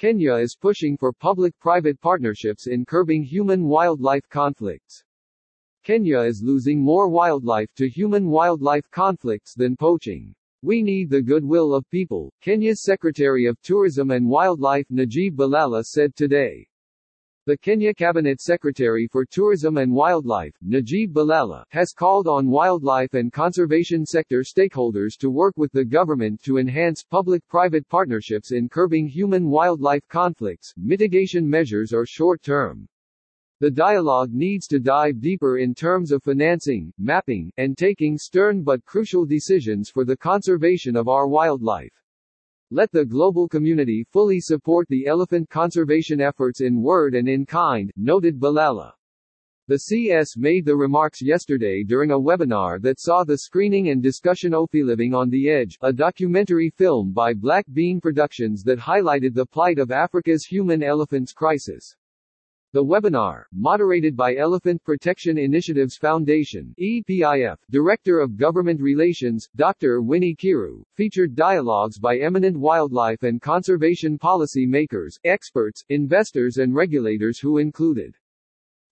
Kenya is pushing for public-private partnerships in curbing human-wildlife conflicts. Kenya is losing more wildlife to human-wildlife conflicts than poaching. We need the goodwill of people, Kenya's Secretary of Tourism and Wildlife Najib Balala said today. The Kenya Cabinet Secretary for Tourism and Wildlife, Najib Balala, has called on wildlife and conservation sector stakeholders to work with the government to enhance public-private partnerships in curbing human-wildlife conflicts. Mitigation measures are short-term. The dialogue needs to dive deeper in terms of financing, mapping, and taking stern but crucial decisions for the conservation of our wildlife. Let the global community fully support the elephant conservation efforts in word and in kind, noted Balala. The CS made the remarks yesterday during a webinar that saw the screening and discussion of Living on the Edge, a documentary film by Black Bean Productions that highlighted the plight of Africa's human elephants crisis. The webinar, moderated by Elephant Protection Initiatives Foundation EPIF, Director of Government Relations, Dr. Winnie Kiiru, featured dialogues by eminent wildlife and conservation policy makers, experts, investors and regulators who included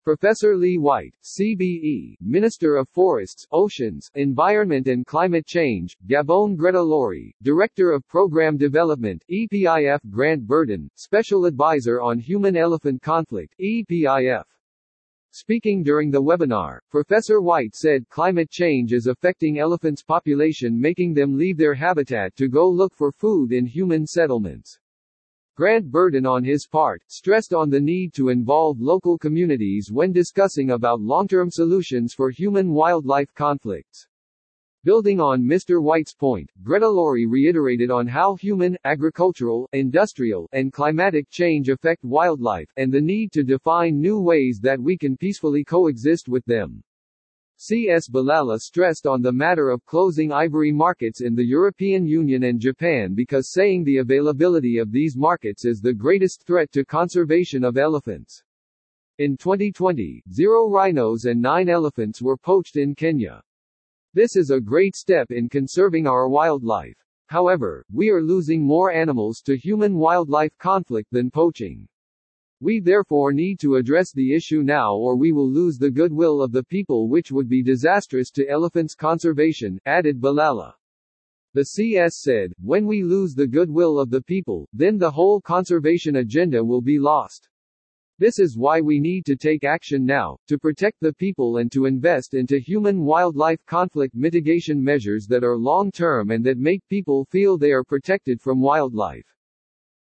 Professor Lee White, CBE, Minister of Forests, Oceans, Environment and Climate Change, Gabon Greta Lori, Director of Program Development, EPIF Grant Burden, Special Advisor on Human-Elephant Conflict, EPIF. Speaking during the webinar, Professor White said climate change is affecting elephants' population making them leave their habitat to go look for food in human settlements. Grant Burden on his part, stressed on the need to involve local communities when discussing about long-term solutions for human-wildlife conflicts. Building on Mr. White's point, Greta Lori reiterated on how human, agricultural, industrial, and climatic change affect wildlife, and the need to define new ways that we can peacefully coexist with them. C.S. Balala stressed on the matter of closing ivory markets in the European Union and Japan because saying the availability of these markets is the greatest threat to conservation of elephants. In 2020, zero rhinos and nine elephants were poached in Kenya. This is a great step in conserving our wildlife. However, we are losing more animals to human-wildlife conflict than poaching. We therefore need to address the issue now or we will lose the goodwill of the people which would be disastrous to elephants conservation, added Balala. The CS said, when we lose the goodwill of the people, then the whole conservation agenda will be lost. This is why we need to take action now, to protect the people and to invest into human-wildlife conflict mitigation measures that are long-term and that make people feel they are protected from wildlife.